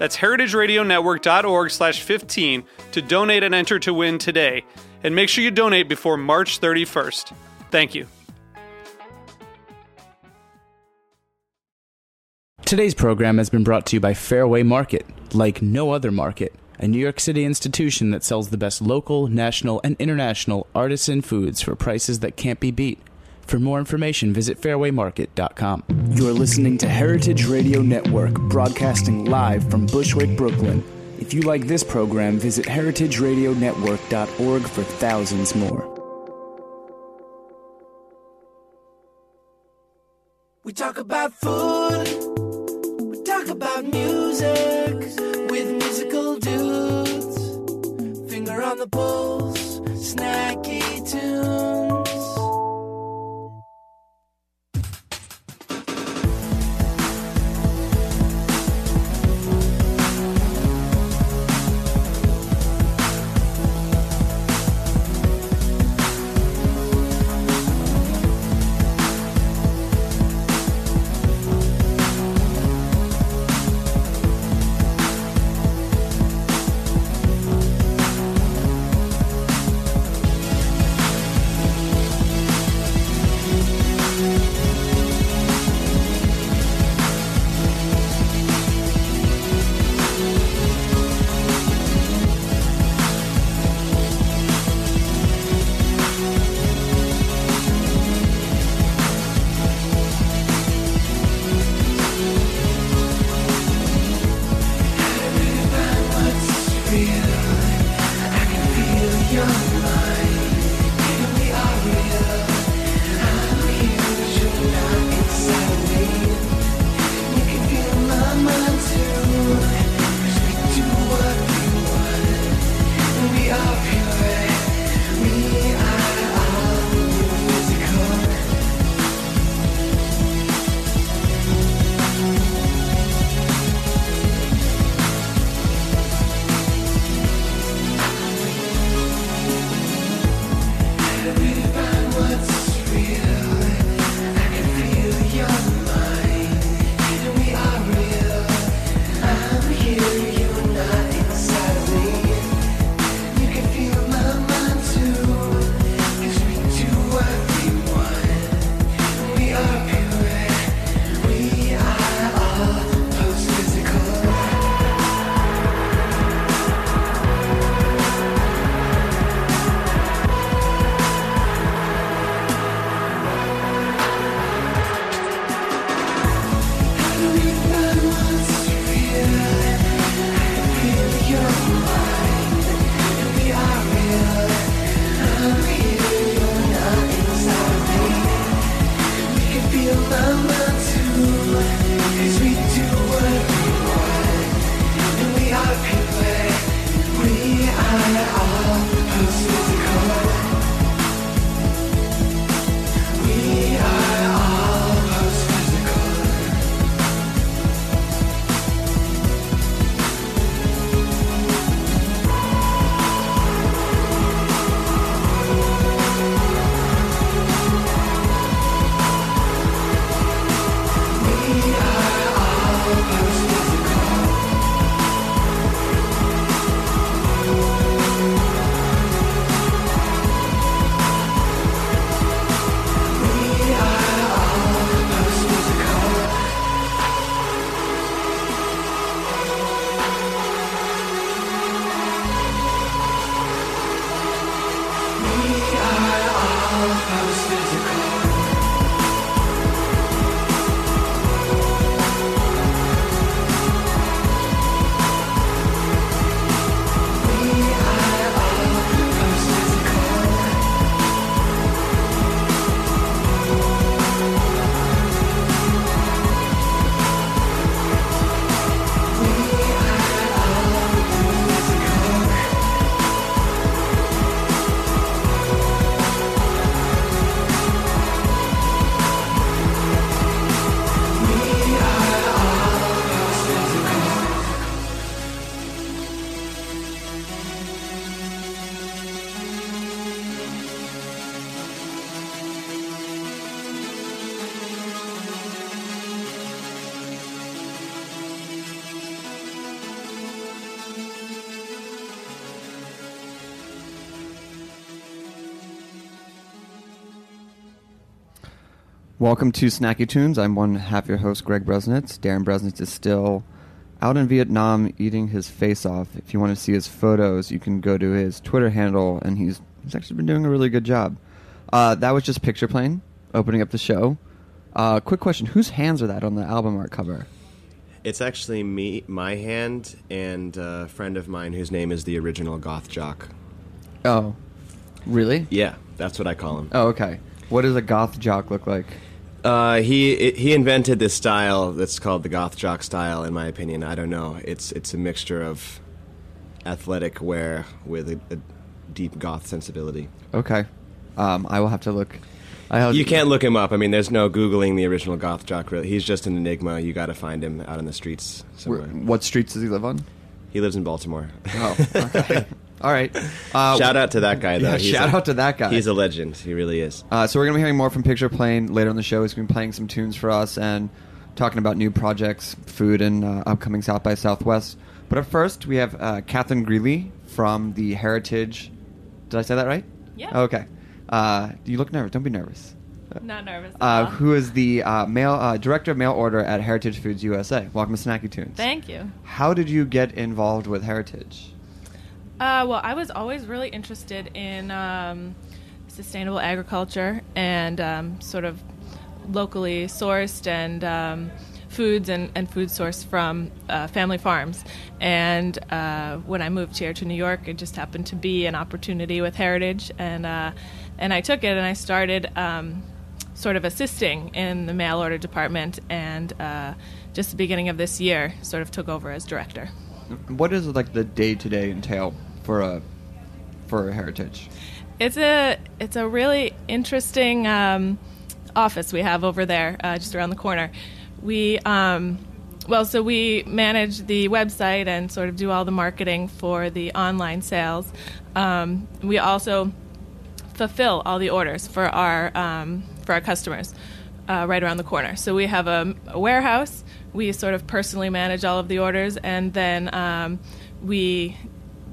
That's heritageradionetwork.org slash 15 to donate and enter to win today. And make sure you donate before March 31st. Thank you. Today's program has been brought to you by Fairway Market, like no other market, a New York City institution that sells the best local, national, and international artisan foods for prices that can't be beat. For more information, visit fairwaymarket.com. You're listening to Heritage Radio Network, broadcasting live from Bushwick, Brooklyn. If you like this program, visit heritageradionetwork.org for thousands more. We talk about food, we talk about music with musical dudes. Finger on the pulse, snacky tunes. Welcome to Snacky Tunes. I'm one half your host, Greg Bresnitz. Darin Bresnitz is still out in Vietnam eating his face off. If you want to see his photos, you can go to his Twitter handle, and he's he's actually been doing a really good job. Uh, that was just Pictureplane opening up the show. Uh, quick question: Whose hands are that on the album art cover? It's actually me, my hand, and a friend of mine whose name is the original goth jock. Oh, really? Yeah, that's what I call him. Oh, okay. What does a goth jock look like? Uh, he it, he invented this style that's called the goth jock style. In my opinion, I don't know. It's it's a mixture of athletic wear with a, a deep goth sensibility. Okay, um, I will have to look. I have You can't look him up. I mean, there's no googling the original goth jock. Really, he's just an enigma. You got to find him out in the streets Where- What streets does he live on? He lives in Baltimore. Oh, okay. All right. Uh, Shout out to that guy, though. Yeah, He's shout a- out to that guy. He's a legend. He really is. Uh, so we're gonna be hearing more from Pictureplane later in the show. He's gonna be playing some tunes for us and talking about new projects, food, and uh, upcoming South by Southwest. But up first, we have uh, Catherine Greeley from the Heritage. Did I say that right? Yeah. Okay. Uh, you look nervous. Don't be nervous. Not nervous. At Uh, all. who is the uh, mail uh, director of mail order at Heritage Foods USA? Welcome to Snacky Tunes. Thank you. How did you get involved with Heritage? Uh, well, I was always really interested in um, sustainable agriculture and um, sort of locally sourced and um, foods and, and food sourced from uh, family farms. And uh, when I moved here to New York, it just happened to be an opportunity with Heritage, and uh, and I took it and I started. Um, Sort of assisting in the mail order department, and uh, just the beginning of this year, sort of took over as director. What is like the day to day entail for a for a Heritage? It's a it's a really interesting um, office we have over there, uh, just around the corner. We um, well, so we manage the website and sort of do all the marketing for the online sales. Um, we also fulfill all the orders for our um, for our customers uh, right around the corner. So we have a, a warehouse. We sort of personally manage all of the orders, and then um, we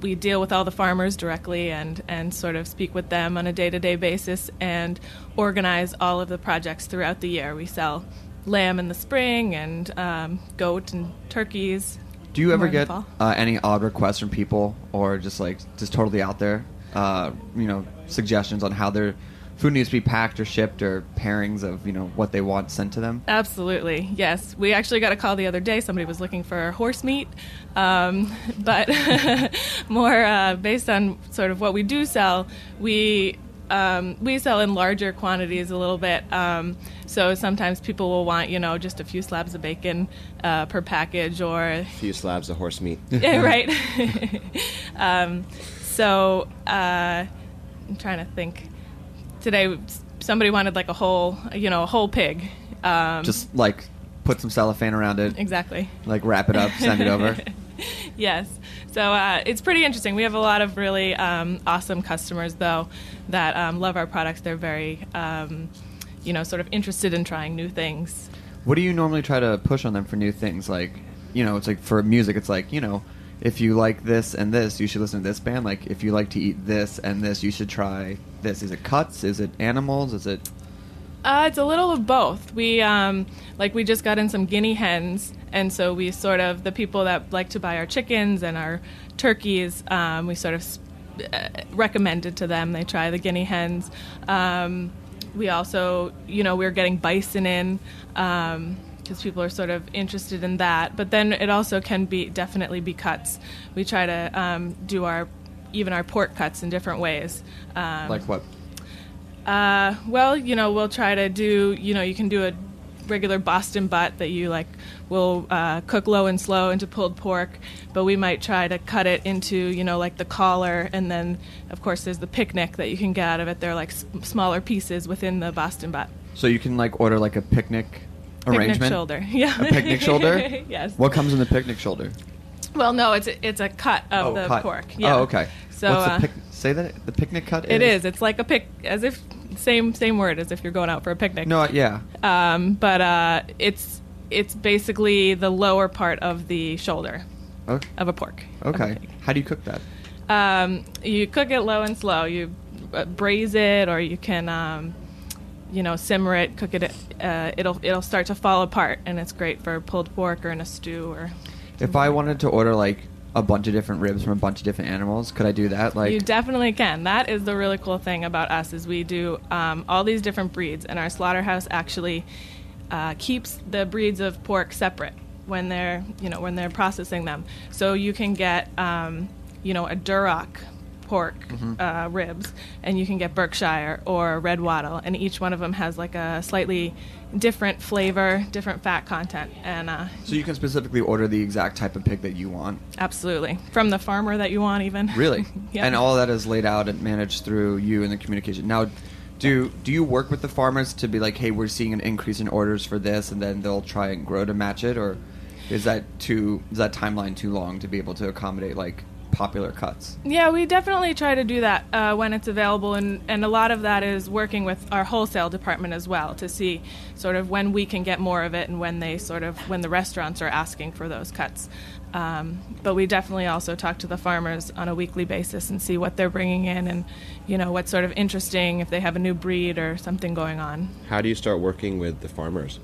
we deal with all the farmers directly and and sort of speak with them on a day to day basis and organize all of the projects throughout the year. We sell lamb in the spring and um, goat and turkeys. Do you ever more in the get uh, any odd requests from people, or just like just totally out there? Uh, you know, suggestions on how their food needs to be packed or shipped, or pairings of you know what they want sent to them. Absolutely, yes. We actually got a call the other day. Somebody was looking for horse meat, um, but more uh, based on sort of what we do sell. We um, we sell in larger quantities a little bit. Um, so sometimes people will want, you know, just a few slabs of bacon uh, per package, or A few slabs of horse meat. yeah, right. um, so uh, I'm trying to think. Today, somebody wanted like a whole, you know, a whole pig. Um, Just like put some cellophane around it, exactly. like wrap it up, send it over. yes. So uh, it's pretty interesting. We have a lot of really um, awesome customers, though, that um, love our products. They're very, um, you know, sort of interested in trying new things. What do you normally try to push on them for new things? Like, you know, it's like for music, it's like, you know, if you like this and this, you should listen to this band. Like, if you like to eat this and this, you should try this. Is it cuts? Is it animals? Is it. Uh, it's a little of both. We um, like we just got in some guinea hens, and so we sort of the people that like to buy our chickens and our turkeys, um, we sort of s- uh, recommended to them. They try the guinea hens. Um, we also, you know, we're getting bison in because people are sort of interested in that. But then it also can be definitely be cuts. We try to um, do our even our pork cuts in different ways. Um, Like what? uh, well, you know, we'll try to do, you know, you can do a regular Boston butt that you like will uh, cook low and slow into pulled pork, but we might try to cut it into, you know, like the collar, and then of course there's the picnic that you can get out of it. They're like s- smaller pieces within the Boston butt. So you can like order like a picnic Picnic arrangement. shoulder, yeah. A picnic shoulder. yes. What comes in the picnic shoulder? Well, no, it's a, it's a cut of the cut. pork. Yeah. Oh, okay. So uh, pic- say that the picnic cut Is? it is. It's like a pic, as if same same word as if you're going out for a picnic. No, yeah. um, but uh, it's it's basically the lower part of the shoulder Okay. of a pork. a Okay. How do you cook that? Um, you cook it low and slow. You uh, braise it, or you can, um, you know, simmer it, cook it. Uh, it'll it'll start to fall apart, and it's great for pulled pork or in a stew or. If I wanted to order like a bunch of different ribs from a bunch of different animals, could I do that? Like, you definitely can. That is the really cool thing about us is we do um, all these different breeds, and our slaughterhouse actually uh, keeps the breeds of pork separate when they're you know when they're processing them. So you can get um, you know a Duroc pork uh, ribs, and you can get Berkshire or Red Wattle, and each one of them has like a slightly different flavor, different fat content, and uh, so you can specifically order the exact type of pig that you want. absolutely from the farmer that you want, even Really? yeah. And all that is laid out and managed through you and the communication. Now, do do you work with the farmers to be like, hey, we're seeing an increase in orders for this, and then they'll try and grow to match it, or is that too is that timeline too long to be able to accommodate like popular cuts? Yeah, we definitely try to do that uh, when it's available, and, and a lot of that is working with our wholesale department as well to see sort of when we can get more of it and when they sort of when the restaurants are asking for those cuts. Um, but we definitely also talk to the farmers on a weekly basis and see what they're bringing in and you know what's sort of interesting if they have a new breed or something going on. How do you start working with the farmers?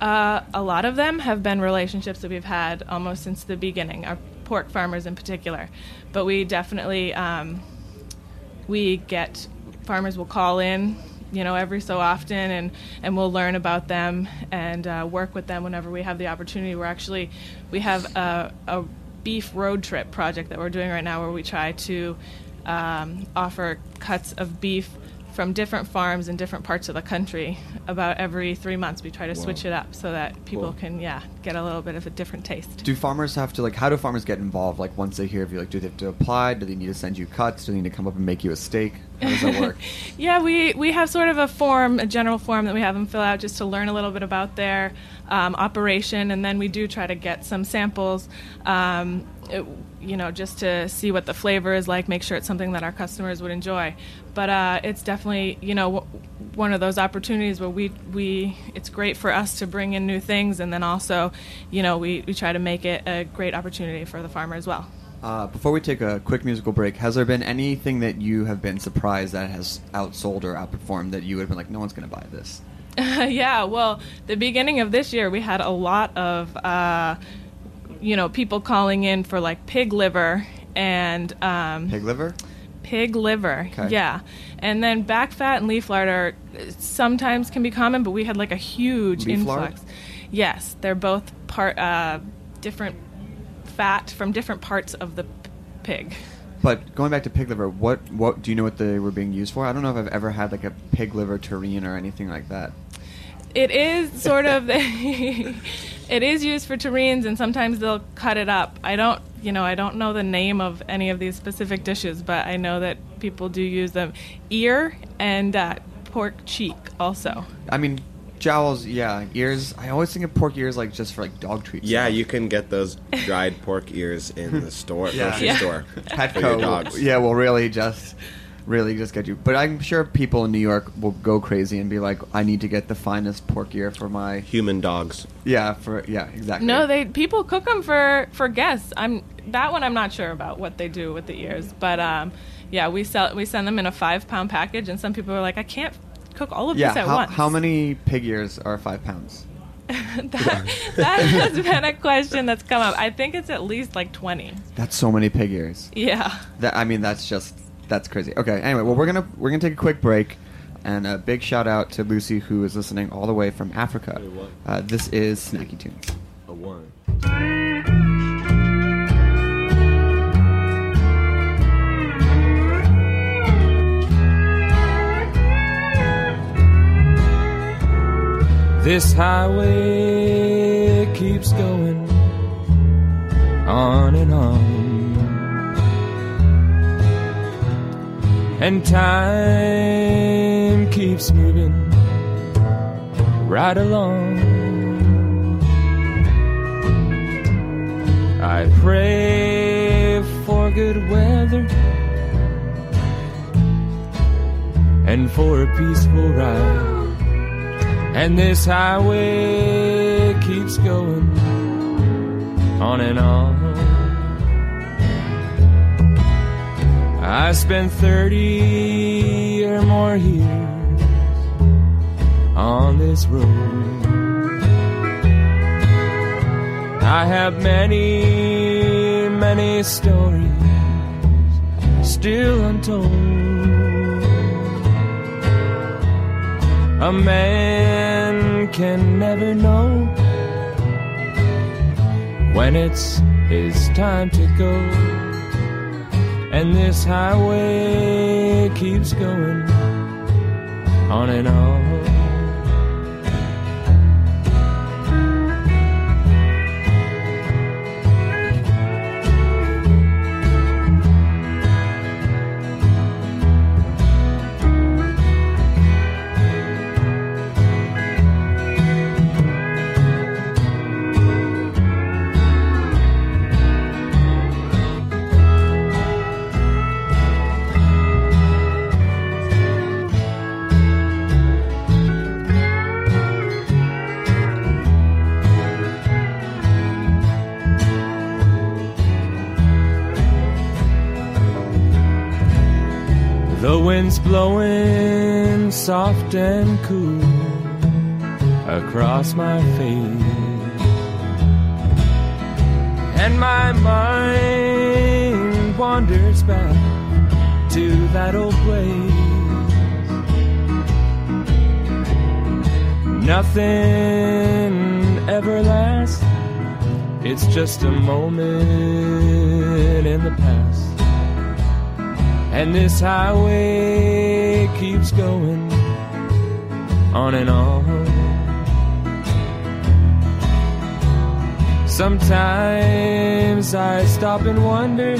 Uh, a lot of them have been relationships that we've had almost since the beginning, our pork farmers in particular. But we definitely um, we get farmers will call in, you know, every so often, and and we'll learn about them and uh, work with them whenever we have the opportunity. We're actually we have a, a beef road trip project that we're doing right now, where we try to um, offer cuts of beef from different farms in different parts of the country about every three months we try to switch it up so that people can yeah get a little bit of a different taste Do farmers have to like? How do farmers get involved? Like once they hear of you, like do they have to apply? Do they need to send you cuts? Do they need to come up and make you a steak? How does that work? Yeah, we, we have sort of a form, a general form that we have them fill out just to learn a little bit about their um, operation, and then we do try to get some samples, um, it- you know, just to see what the flavor is like, make sure it's something that our customers would enjoy. But uh, it's definitely, you know, w- one of those opportunities where we, we it's great for us to bring in new things, and then also, you know, we, we try to make it a great opportunity for the farmer as well. Uh, before we take a quick musical break, has there been anything that you have been surprised that has outsold or outperformed that you would have been like, no one's going to buy this? yeah, well, the beginning of this year, we had a lot of, uh, you know, people calling in for like pig liver and um, Pig liver? pig liver. Okay. Yeah, and then back fat and leaf lard are sometimes can be common, but we had like a huge Leaf lard? influx. Yes, they're both part uh, different fat from different parts of the p- pig. But going back to pig liver, what what do you know what they were being used for? I don't know if I've ever had like a pig liver terrine or anything like that. It is sort of it is used for terrines and sometimes they'll cut it up. I don't, you know, I don't know the name of any of these specific dishes, but I know that people do use them. Ear and uh, pork cheek also. I mean, jowls, yeah, ears. I always think of pork ears like just for like dog treats. Yeah, you can get those dried pork ears in the store, Yeah. grocery Yeah. store, Petco. for your will- dogs. Yeah, well really just really just get you. But I'm sure people in New York will go crazy and be like, I need to get the finest pork ear for my Human dogs. yeah for yeah exactly. No, they people cook them for for guests. I'm that one I'm not sure about what they do with the ears, but um, yeah, we sell we send them in a five pound package, and some people are like, I can't cook all of yeah. these at How, once. how many pig ears are five pounds? that, that has been a question that's come up. I think it's at least like 20. That's so many pig ears. Yeah. That I mean, that's just that's crazy. Okay. Anyway, well, we're gonna we're gonna take a quick break, and a big shout out to Lucy who is listening all the way from Africa. Uh, this is Snacky Tunes. A one. This highway keeps going on and on. And time keeps moving right along. I pray for good weather and for a peaceful ride. And this highway keeps going on and on. I spent 30 or more years on this road. I have many, many stories still untold. A man can never know when it's his time to go. And this highway keeps going on and on. Blowing soft and cool across my face. And my mind wanders back to that old place. Nothing ever lasts, it's just a moment in the past. And this highway keeps going on and on. Sometimes I stop and wonder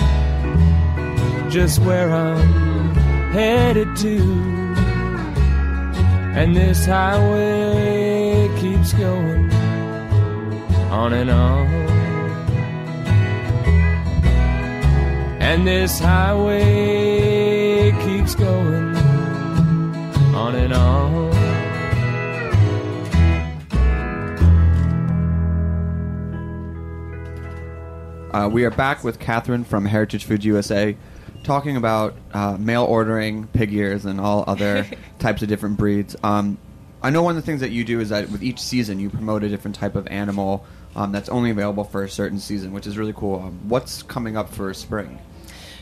just where I'm headed to. And this highway keeps going on and on. And this highway and on. Uh, we are back with Catherine from Heritage Foods USA, talking about uh, mail ordering pig ears and all other types of different breeds. Um, I know one of the things that you do is that with each season you promote a different type of animal um, that's only available for a certain season, which is really cool. Um, what's coming up for spring?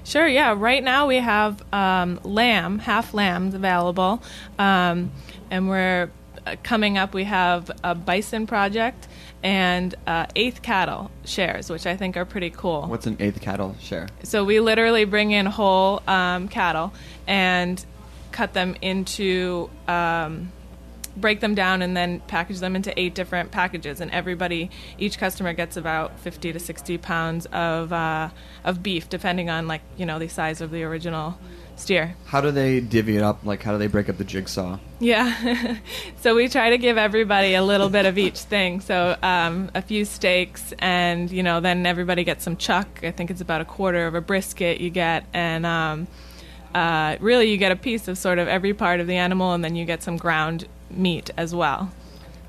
Sure, yeah. Right now we have um, lamb, half lambs available. Um, and we're uh, coming up, we have a bison project and uh, eighth cattle shares, which I think are pretty cool. What's an eighth cattle share? So we literally bring in whole um, cattle and cut them into, um, break them down, and then package them into eight different packages. And everybody, each customer gets about 50 to 60 pounds of uh, of beef, depending on like you know the size of the original steer. How do they divvy it up? Like, how do they break up the jigsaw? Yeah. so we try to give everybody a little bit of each thing. So um, a few steaks, and you know, then everybody gets some chuck. I think it's about a quarter of a brisket you get, and um, uh, really you get a piece of sort of every part of the animal, and then you get some ground meat as well.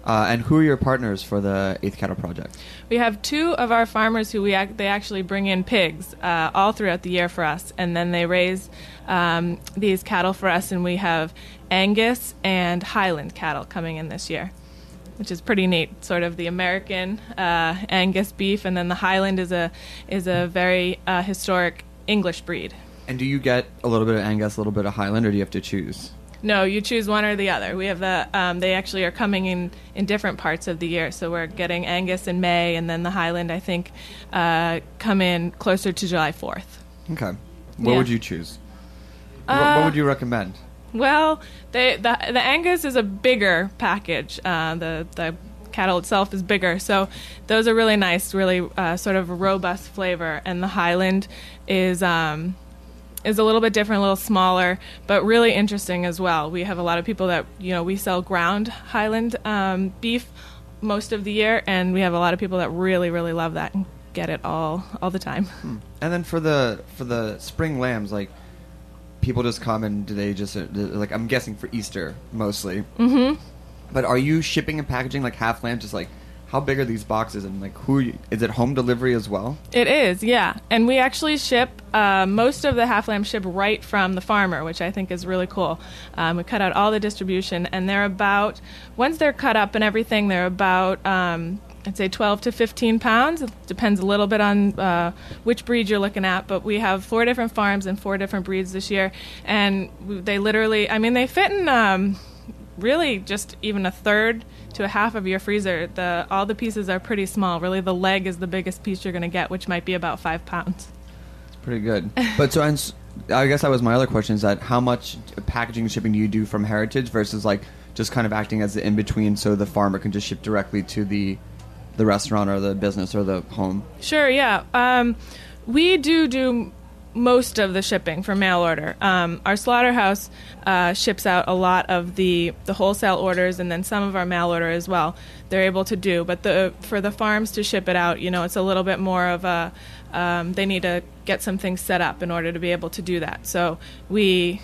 Uh, and who are your partners for the Eighth Cattle Project? We have two of our farmers who we ac- they actually bring in pigs uh, all throughout the year for us, and then they raise um, these cattle for us. And we have Angus and Highland cattle coming in this year. which is pretty neat. Sort of the American uh, Angus beef, and then the Highland is a is a very uh, historic English breed. And do you get a little bit of Angus, a little bit of Highland, or do you have to choose? No, you choose one or the other. We have the um, they actually are coming in in different parts of the year. So we're getting Angus in May, and then the Highland I think uh, come in closer to July Fourth. Okay. What Yeah. would you choose? What- what Uh, would you recommend? Well, they, the the Angus is a bigger package. Uh, the the cattle itself is bigger, so those are really nice, really uh, sort of a robust flavor. And the Highland is um, is a little bit different, a little smaller, but really interesting as well. We have a lot of people that you know we sell ground Highland um, beef most of the year, and we have a lot of people that really really love that and get it all all the time. And then for the for the spring lambs, like people just come and do they just uh, like I'm guessing for Easter mostly. Mm-hmm. But are you shipping and packaging like half lambs? Just like how big are these boxes and like who you, is it home delivery as well? It is, yeah. And we actually ship uh, most of the half lamb ship right from the farmer, which I think is really cool. Um, we cut out all the distribution, and they're about once they're cut up and everything, they're about um, I'd say 12 to 15 pounds. It depends a little bit on uh, which breed you're looking at, but we have four different farms and four different breeds this year, and they literally, I mean, they fit in. Um, really just even a third to a half of your freezer. The all the pieces are pretty small. Really, the leg is the biggest piece you're going to get, which might be about five pounds. It's pretty good. but so I guess that was my other question: is that how much packaging and shipping do you do from Heritage versus like just kind of acting as the in between, so the farmer can just ship directly to the the restaurant or the business or the home? Sure, yeah. Um, we do do most of the shipping for mail order. Um, our slaughterhouse uh, ships out a lot of the, the wholesale orders and then some of our mail order as well. They're able to do, but the for the farms to ship it out, you know, it's a little bit more of a um, they need to get some things set up in order to be able to do that. So we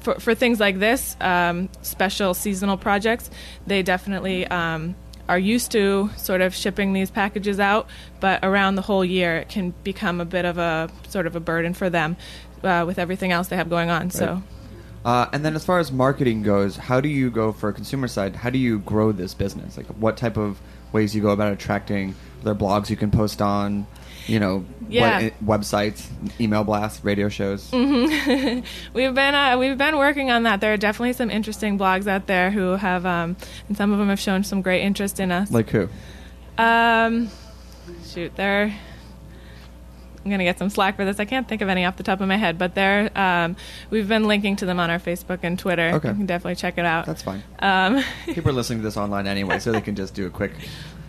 for, for things like this, um, special seasonal projects, they definitely um, are used to sort of shipping these packages out, but around the whole year, it can become a bit of a sort of a burden for them uh, with everything else they have going on. So. Uh, and then as far as marketing goes, how do you go for a consumer side? How do you grow this business? Like what type of ways you go about attracting? Are there blogs you can post on? You know, Yeah. web- websites, email blasts, radio shows. We've been uh, we've been working on that. There are definitely some interesting blogs out there who have, um, and some of them have shown some great interest in us. Like who? Um, shoot, there. I'm gonna get some slack for this. I can't think of any off the top of my head, but there. Um, we've been linking to them on our Facebook and Twitter. Okay. you can definitely check it out. That's fine. Um, People are listening to this online anyway, so they can just do a quick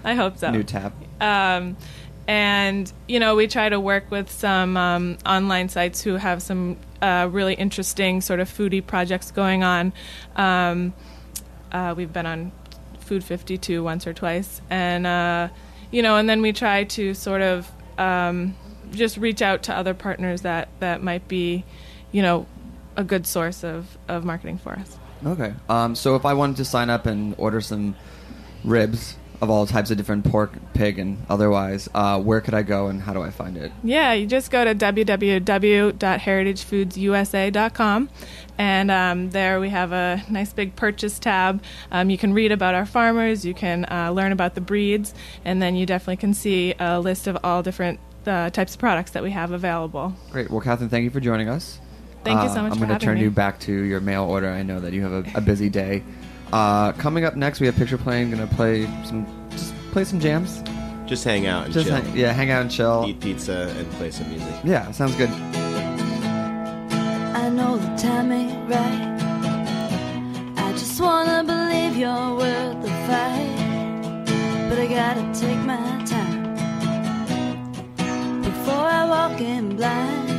I hope so. new tab. Um, and you know, we try to work with some um, online sites who have some uh, really interesting sort of foodie projects going on. Um, uh, we've been on Food 52 once or twice, and uh, you know, and then we try to sort of um, just reach out to other partners that that might be, you know, a good source of of marketing for us. Okay. Um, so if I wanted to sign up and order some ribs of all types of different pork, pig, and otherwise, uh, where could I go and how do I find it? Yeah, you just go to www.heritagefoods.usa.com, and um, there we have a nice big purchase tab. Um, you can read about our farmers, you can uh, learn about the breeds, and then you definitely can see a list of all different uh, types of products that we have available. Great. Well, Catherine, thank you for joining us. Thank you so Uh, much I'm for gonna turn me. you back to your mail order. I know that you have a, a busy day. Uh, coming up next, we have Pictureplane. Gonna play some, just play some jams. Just hang out and Just chill. hang, yeah, hang out and chill. Eat pizza and play some music. Yeah, sounds good. I know the time ain't right. I just wanna believe you're worth the fight. But I gotta take my time before I walk in blind.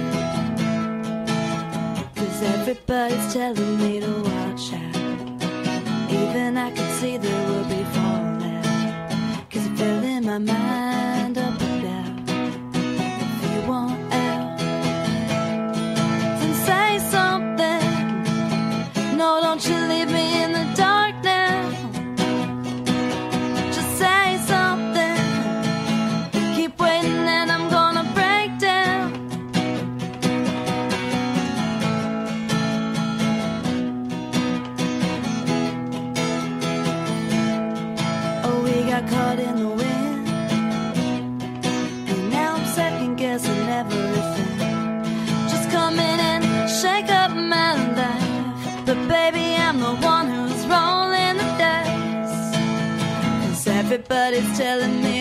Cause everybody's telling me to watch out. Even I could see there will be fallout. Cause I'm filling my mind up everybody's telling me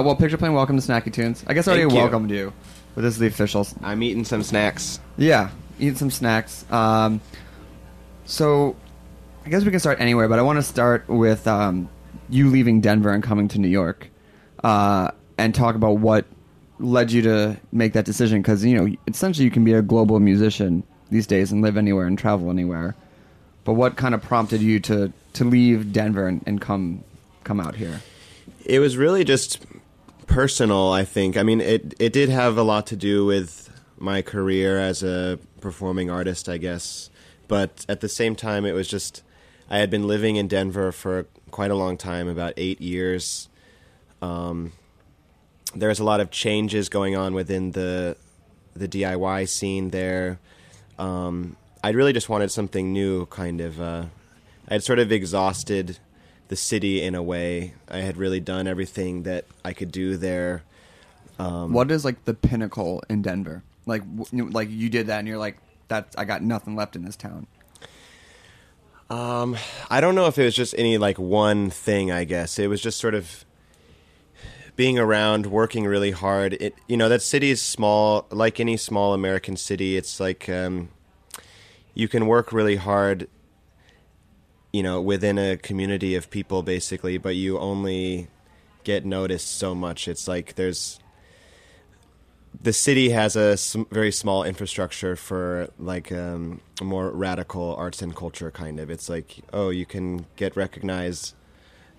Uh, well, Pictureplane, welcome to Snacky Tunes. I guess I already Thank you. welcomed you, but this is the official. I'm eating some snacks. Yeah, eating some snacks. Um, so, I guess we can start anywhere, but I want to start with um, you leaving Denver and coming to New York, uh, and talk about what led you to make that decision. Because you know, essentially, you can be a global musician these days and live anywhere and travel anywhere. But what kind of prompted you to to leave Denver and, and come come out here? It was really just personal, I think. I mean, it it did have a lot to do with my career as a performing artist, I guess. But at the same time, it was just I had been living in Denver for quite a long time, about eight years. Um, there's a lot of changes going on within the the DIY scene there. Um, I really just wanted something new, kind of. Uh, I had sort of exhausted the city in a way. I had really done everything that I could do there. Um, what is like the pinnacle in Denver? Like, w- you like you did that, and you're like, "That I got nothing left in this town." Um, I don't know if it was just any like one thing. I guess it was just sort of being around, working really hard. It you know that city is small, like any small American city. It's like um, you can work really hard, you know, within a community of people, basically, but you only get noticed so much. It's like there's the city has a sm- very small infrastructure for like um, more radical arts and culture kind of. It's like oh, you can get recognized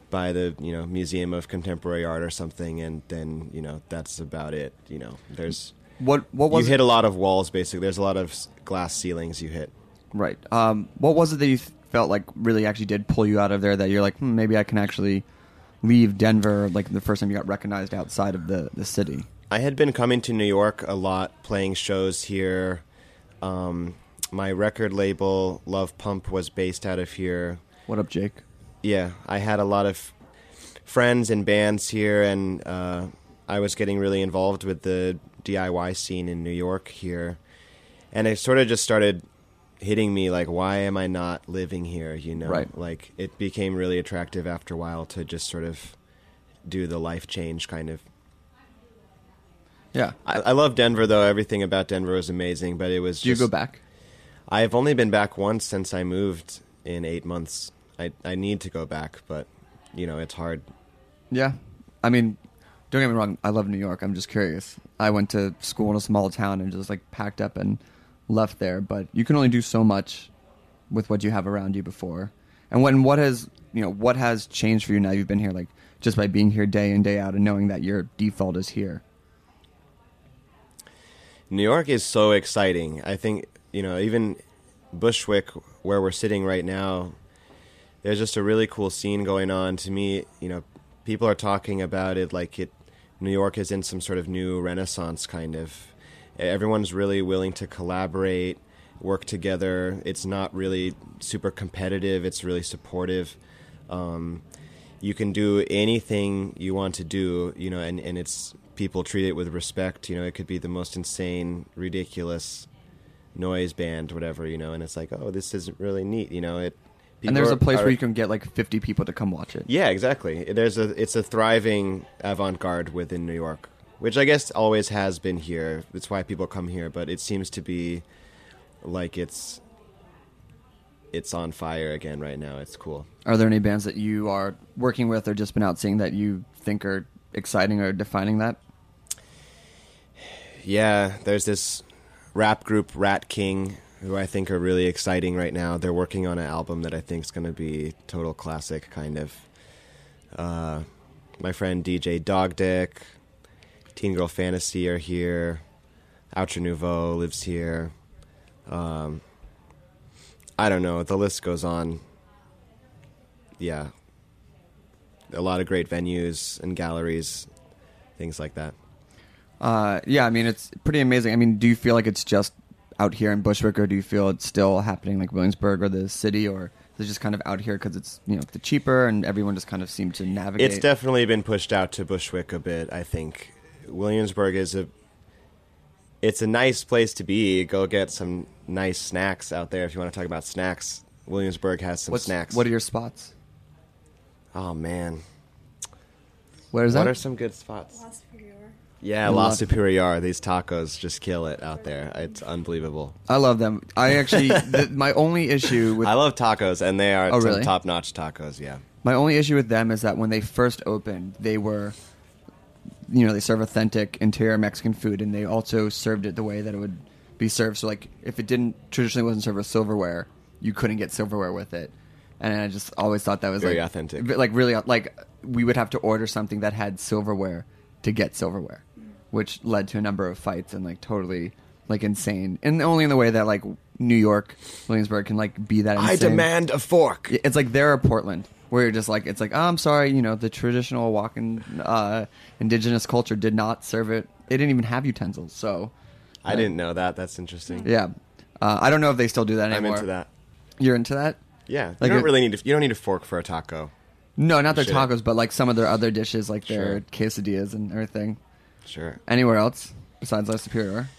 by the you know Museum of Contemporary Art or something, and then you know that's about it. You know, there's What what was you hit a lot of walls basically. There's a lot of glass ceilings you hit. right? Um, what was it that you th- felt like really actually did pull you out of there? That you're like, hmm, maybe I can actually leave Denver. Like the first time you got recognized outside of the the city. I had been coming to New York a lot, playing shows here. Um, my record label, Love Pump, was based out of here. What up, Jake? Yeah, I had a lot of friends and bands here, and uh, I was getting really involved with the DIY scene in New York here. And I sort of just started hitting me like, why am I not living here? You know, Right. like it became really attractive after a while to just sort of do the life change kind of. Yeah. I, I love Denver though. Everything about Denver was amazing, but it was. You just, go back? I've only been back once since I moved in eight months. I I need to go back, but you know it's hard. Yeah. I mean, Don't get me wrong. I love New York. I'm just curious. I went to school in a small town and just like packed up and left there. But you can only do so much with what you have around you before. And when what has you know what has changed for you now you've been here like just by being here day in day out and knowing that your default is here. New York is so exciting. I think you know even Bushwick, where we're sitting right now, there's just a really cool scene going on. To me, you know, people are talking about it like it. New York is in some sort of new renaissance, kind of. Everyone's really willing to collaborate, work together. It's not really super competitive. It's really supportive. Um, you can do anything you want to do, you know, and, and it's people treat it with respect. You know, it could be the most insane, ridiculous noise band, whatever, you know, and it's like, oh, this isn't really neat, you know. It and there's a place are- where you can get like 50 people to come watch it. yeah, exactly. There's a it's a thriving avant-garde within New York, which I guess always has been here. It's why people come here, but it seems to be like it's it's on fire again right now. It's cool. Are there any bands that you are working with or just been out seeing that you think are exciting or defining that? Yeah, there's this rap group Rat King who I think are really exciting right now. They're working on an album that I think is going to be total classic kind of. Uh, my friend DJ Dog Dick, Teen Girl Fantasy are here. Outre Nouveau lives here. Um, I don't know. The list goes on. Yeah. A lot of great venues and galleries, things like that. Uh, yeah, I mean it's pretty amazing. I mean, do you feel like it's just out here in Bushwick, or do you feel it's still happening like Williamsburg or the city, or is it just kind of out here because it's you know the cheaper and everyone just kind of seemed to navigate? It's definitely been pushed out to Bushwick a bit. I think Williamsburg is a it's a nice place to be. Go get some nice snacks out there if you want to talk about snacks. Williamsburg has some What's, snacks. What are your spots? oh man, Where is what that? are some good spots? La Superior. Yeah, La- La Superior. These tacos just kill it out there. It's unbelievable. I love them. I actually the, my only issue with I love tacos, and they are Oh, some really? top-notch tacos. Yeah. My only issue with them is that when they first opened, they were, you know, they serve authentic interior Mexican food, and they also served it the way that it would be served. So, like, if it didn't traditionally wasn't served with silverware, you couldn't get silverware with it. And I just always thought that was Very like authentic. like really like we would have to order something that had silverware to get silverware, which led to a number of fights and like totally like insane, and only in the way that like New York, Williamsburg can like be that. I demand a fork. It's like there or Portland, where you're just like, it's like, oh, I'm sorry, you know, the traditional walking uh, indigenous culture did not serve it. They didn't even have utensils. So, I didn't know that. That's interesting. yeah, uh, I don't know if they still do that anymore. I'm into that. You're into that? Yeah, Like you don't really need. A, you don't need a fork for a taco. No, not their Shit. tacos, but like some of their other dishes, like their quesadillas and everything. Sure. Anywhere else besides La Superior?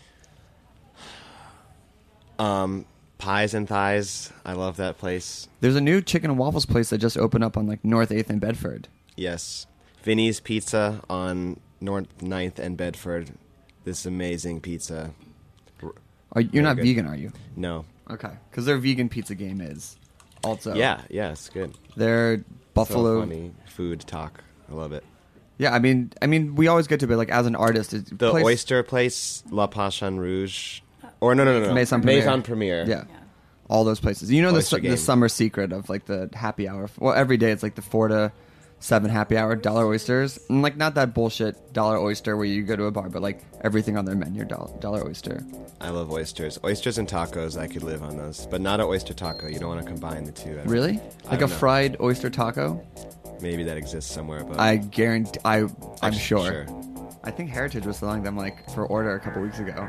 Um, pies and thighs. I love that place. There's a new chicken and waffles place that just opened up on like North Eighth and Bedford. Yes, Vinnie's Pizza on North 9th and Bedford. This amazing pizza. Are you're Very not good. vegan, are you? No. Okay, because their vegan pizza game is also Yeah, yeah, it's good. Their buffalo. So funny food talk. I love it. Yeah, I mean, I mean, we always get to be like as an artist. It's The place- oyster place, La Passion Rouge, or no, no, no, no, Maison Premiere. Maison Premiere. Yeah. All those places. You know the, Oyster su- the game. summer secret of like the happy hour. Well, every day it's like the four to seven happy hour dollar oysters, and like not that bullshit dollar oyster where you go to a bar, but like everything on their menu dollar, dollar oyster. I love oysters. Oysters and tacos, I could live on those, but not an oyster taco. You don't want to combine the two. Really? Like a know. fried oyster taco? Maybe that exists somewhere, but I guarantee. I I'm Actu- sure. sure. I think Heritage was selling them like for order a couple weeks ago.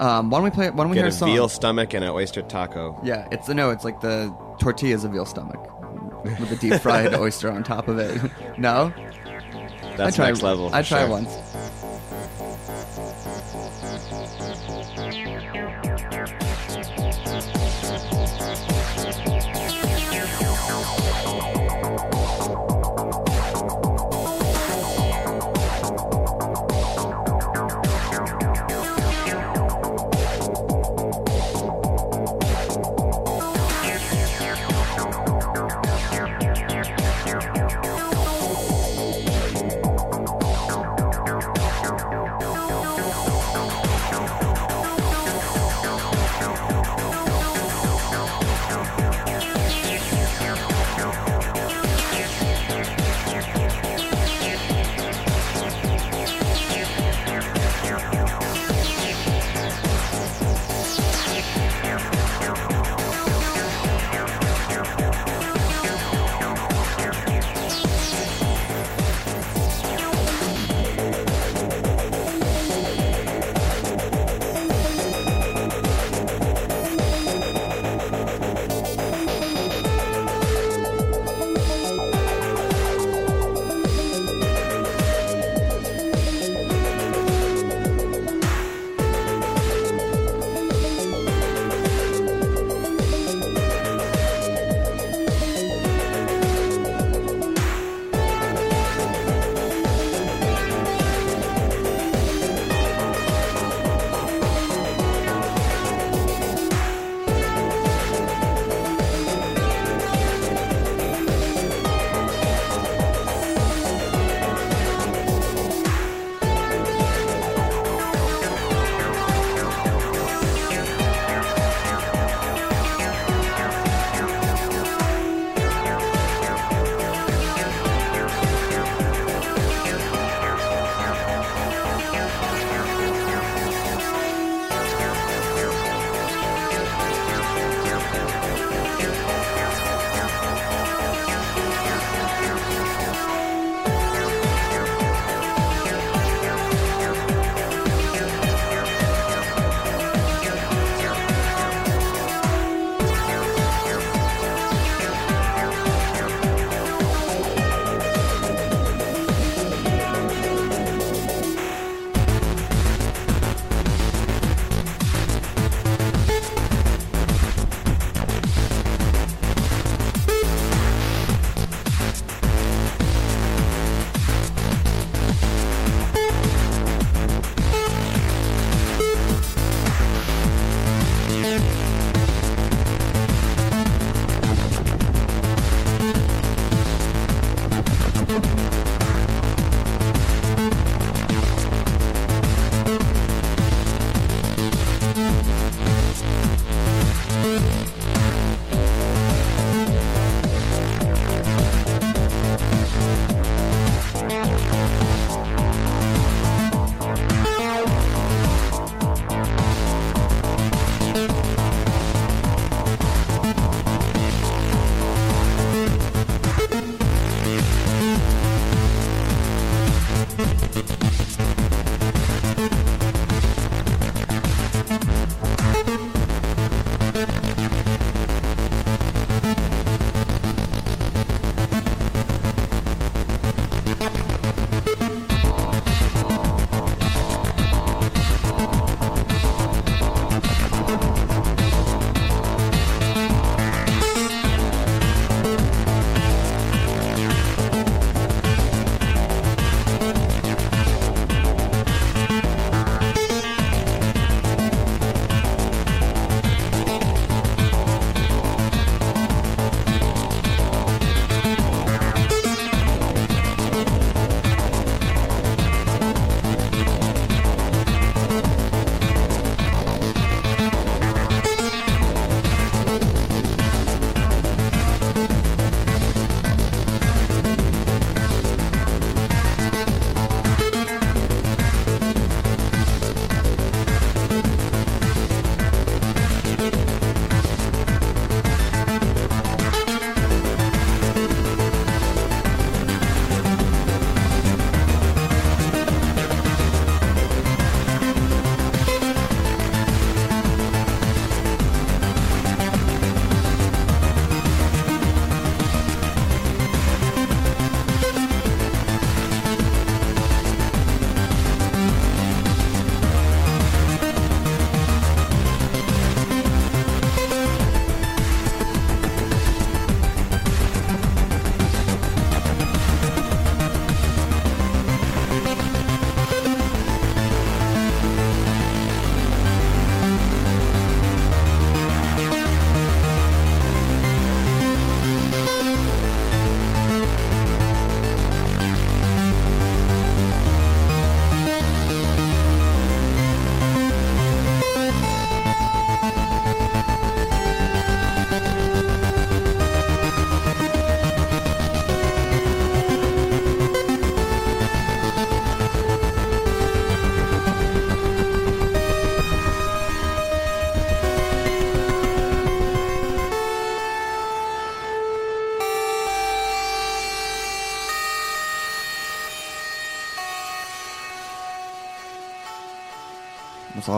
Um, why don't we play? Why don't we get hear a a song? veal stomach and an oyster taco. Yeah, it's no, it's like the tortillas of veal stomach with a deep fried oyster on top of it. no, That's I tried, next level. I sure. once.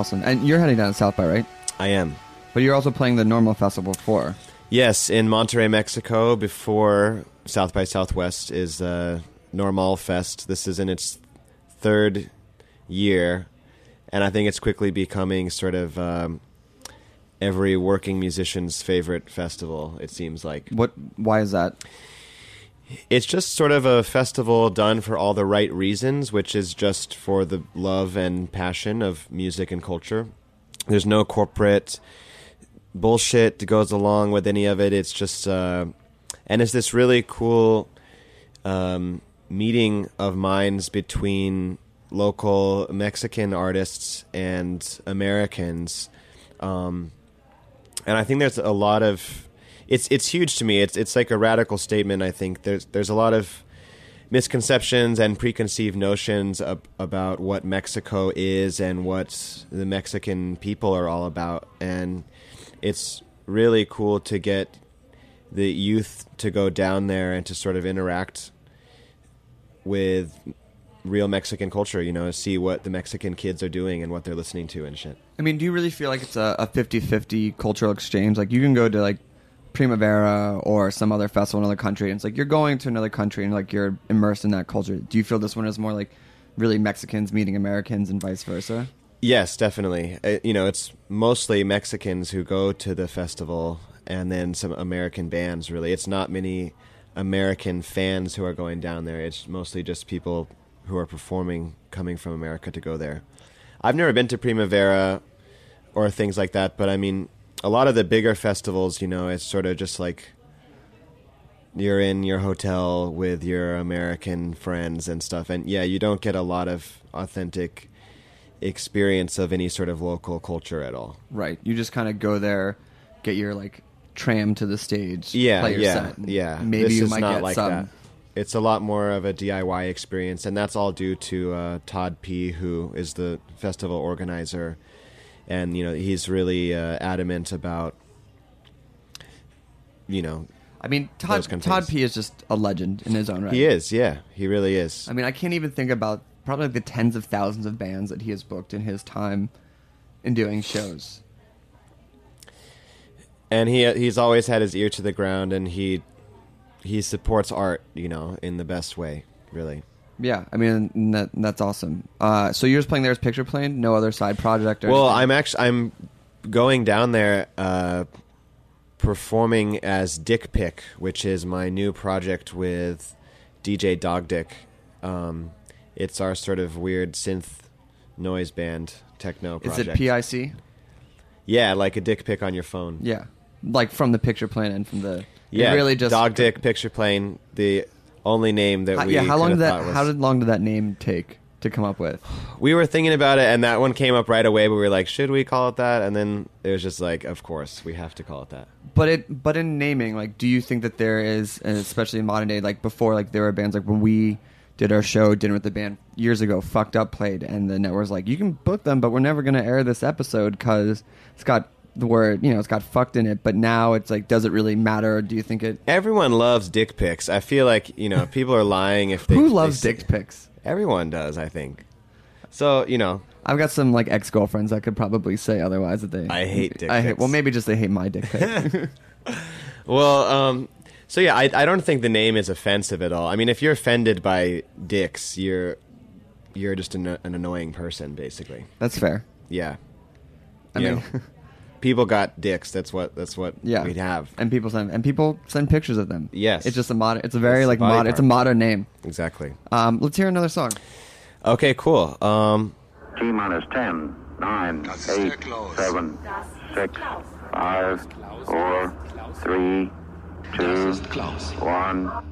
Awesome. And you're heading down to South by, right? I am. But you're also playing the Nrmal festival before. Yes, in Monterrey, Mexico, before South by Southwest is uh, Nrmal Fest. This is in its third year, and I think it's quickly becoming sort of um, every working musician's favorite festival. It seems like What? Why is that? It's just sort of a festival done for all the right reasons, which is just for the love and passion of music and culture. There's no corporate bullshit that goes along with any of it. It's just, uh, and it's this really cool um, meeting of minds between local Mexican artists and Americans. Um, and I think there's a lot of it's it's huge to me. It's it's like a radical statement. I think there's there's a lot of misconceptions and preconceived notions ab- about what Mexico is and what the Mexican people are all about, and it's really cool to get the youth to go down there and to sort of interact with real Mexican culture. You know, see what the Mexican kids are doing and what they're listening to and shit. I mean, do you really feel like it's a, a 50-50 cultural exchange? Like, you can go to, like, Primavera or some other festival in another country, and it's like you're going to another country and, like, you're immersed in that culture. Do you feel this one is more, like, really Mexicans meeting Americans and vice versa? Yes, definitely. Uh, you know, it's mostly Mexicans who go to the festival, and then some American bands. Really, it's not many American fans who are going down there. It's mostly just people who are performing coming from America to go there. I've never been to Primavera or things like that, but I mean, a lot of the bigger festivals, you know, it's sort of just like you're in your hotel with your American friends and stuff, and yeah, you don't get a lot of authentic experience of any sort of local culture at all. Right. You just kind of go there, get your, like, tram to the stage, Yeah, play your yeah, yeah. Maybe this you is might not get like some. that. It's a lot more of a DIY experience, and that's all due to uh, Todd P, who is the festival organizer, and you know he's really uh, adamant about, you know, I mean, Todd, Those kind of Todd. P is just a legend in his own right. he is, yeah, he really is. I mean, I can't even think about probably the tens of thousands of bands that he has booked in his time in doing shows. and he he's always had his ear to the ground, and he he supports art, you know, in the best way, really. Yeah, I mean that, that's awesome. Uh, so you're just playing there as Pictureplane, no other side project. Or Well, anything? I'm actually I'm going down there uh, performing as Dick Pic, which is my new project with DJ Dog Dick. Um, it's our sort of weird synth noise band techno Is it PIC? Yeah, like a dick pic on your phone. Yeah, like from the Pictureplane and from the. Yeah, really just dog dick Pictureplane. The only name that How, we yeah, how long did that? was- How did long did that name take to come up with? we were thinking about it, and that one came up right away. But we were like, should we call it that? And then it was just like, of course, we have to call it that. But it, but in naming, like, do you think that there is, and especially in modern day, like before, like there were bands like when we did our show dinner with the band years ago, fucked up played, and the network was like, you can book them, but we're never gonna air this episode because it's got the word, you know, it's got fucked in it. But now it's like, does it really matter? Do you think it? Everyone loves dick pics. I feel like you know people are lying if they. Who loves say- dick pics? Everyone does, I think. So you know, I've got some like ex girlfriends that could probably say otherwise that they. I hate dick I hate. Well, maybe just they hate my dick pic. well, um, so yeah, I, I don't think the name is offensive at all. I mean, if you're offended by dicks, you're you're just an, an annoying person, basically. That's fair. Yeah. I You mean, know, people got dicks. That's what that's what yeah, we'd have. and people send and people send pictures of them. Yes. it's just a modern. It's a very It's like body modern. It's a part. modern name. Exactly. Um, let's hear another song. Okay, cool. Um, T minus 10, 9, 8, 7, 6, 5, 4, 3, 2, 1.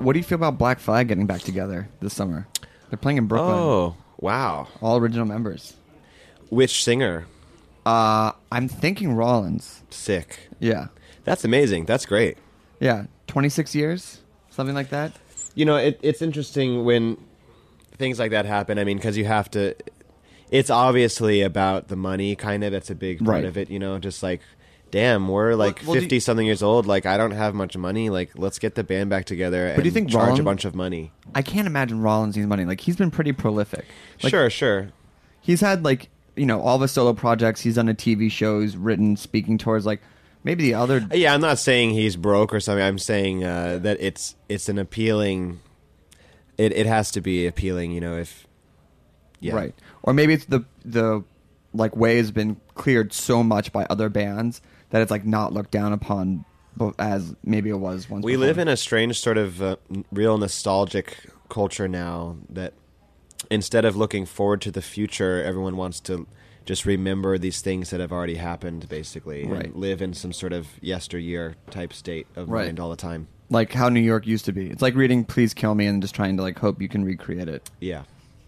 Uh, what do you feel about Black Flag getting back together this summer? They're playing in Brooklyn. Oh, wow. All original members. Which singer? Uh, I'm thinking Rollins. Sick. Yeah. That's amazing. That's great. Yeah. 26 years? Something like that? You know, it, it's interesting when things like that happen. I mean, because you have to. It's obviously about the money, kind of. That's a big part Right. of it. You know, just like, damn, we're like well, you- fifty something years old. Like, I don't have much money. Like, let's get the band back together. But do you think charge a bunch of money? I can't imagine Rollins needs money. Like, he's been pretty prolific. Like, sure, sure. He's had, like, you know, all the solo projects. He's done a TV shows, written speaking tours. Like, maybe the other. Yeah, I'm not saying he's broke or something. I'm saying uh, that it's it's an appealing. It it has to be appealing, you know. If yeah, Right. Or maybe it's the, the, like, way has been cleared so much by other bands that it's, like, not looked down upon as maybe it was once We before. live in a strange sort of uh, real nostalgic culture now that instead of looking forward to the future, everyone wants to just remember these things that have already happened, basically, Right. and live in some sort of yesteryear type state of Right. mind all the time. like how New York used to be. It's like reading "Please Kill Me" and just trying to like hope you can recreate it. Yeah.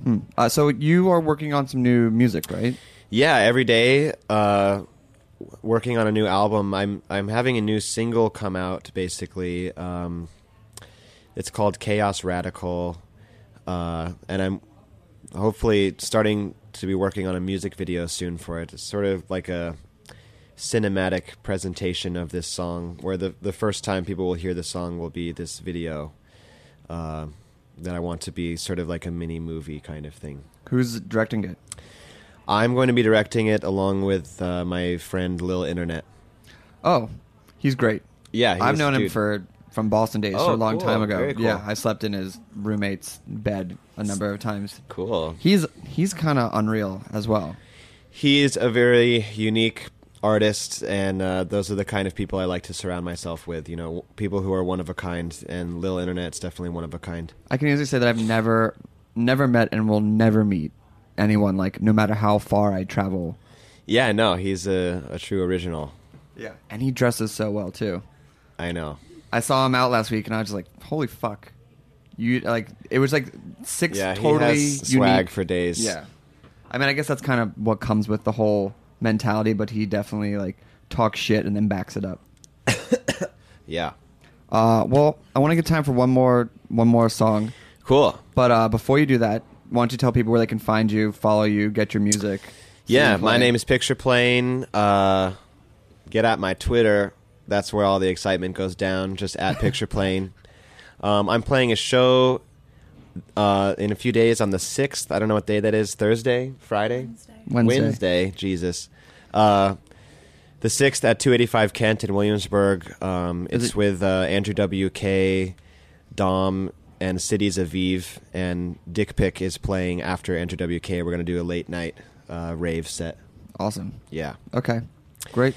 Hmm. Uh, so you are working on some new music, right? Yeah, every day, uh, working on a new album. I'm I'm having a new single come out. Basically, um, it's called Chaos Radical, uh, and I'm hopefully starting to be working on a music video soon for it. It's sort of like a cinematic presentation of this song, where the the first time people will hear the song will be this video. Uh, that I want to be sort of like a mini movie kind of thing. Who's directing it? I'm going to be directing it along with uh, my friend Lil Internet. Oh, he's great. Yeah, I've he's- known him dude. for from Boston days, so Oh, a long cool. time ago. Very cool. Yeah, I slept in his roommate's bed a number of times. Cool. He's he's kind of unreal as well. He's a very unique artist, and uh, those are the kind of people I like to surround myself with. You know, people who are one of a kind, and Lil Internet's definitely one of a kind. I can easily say that I've never never met and will never meet anyone like no matter how far I travel. Yeah, no, he's a, a true original. Yeah, and he dresses so well too. I know. I saw him out last week, and I was just like, "Holy fuck!" You like it was like six Yeah, totally swag unique- for days. Yeah, I mean, I guess that's kind of what comes with the whole mentality, but he definitely like talks shit and then backs it up. Yeah. Uh, well, I want to get time for one more one more song, Cool. but uh, before you do that, why don't you tell people where they can find you, follow you, get your music? Yeah, my name is Pictureplane. Uh, get at my Twitter. That's where all the excitement goes down. Just at Pictureplane. Um, I'm playing a show uh, in a few days on the sixth. I don't know what day that is. Thursday, Friday, Wednesday. Wednesday. Jesus. Uh, the sixth at 285 Kent in Williamsburg. Um, it's it- with uh, Andrew WK, Dom, and Cities Aviv. And Dick Pic is playing after Andrew WK. We're going to do a late night uh, rave set. Awesome. Yeah. Okay, great.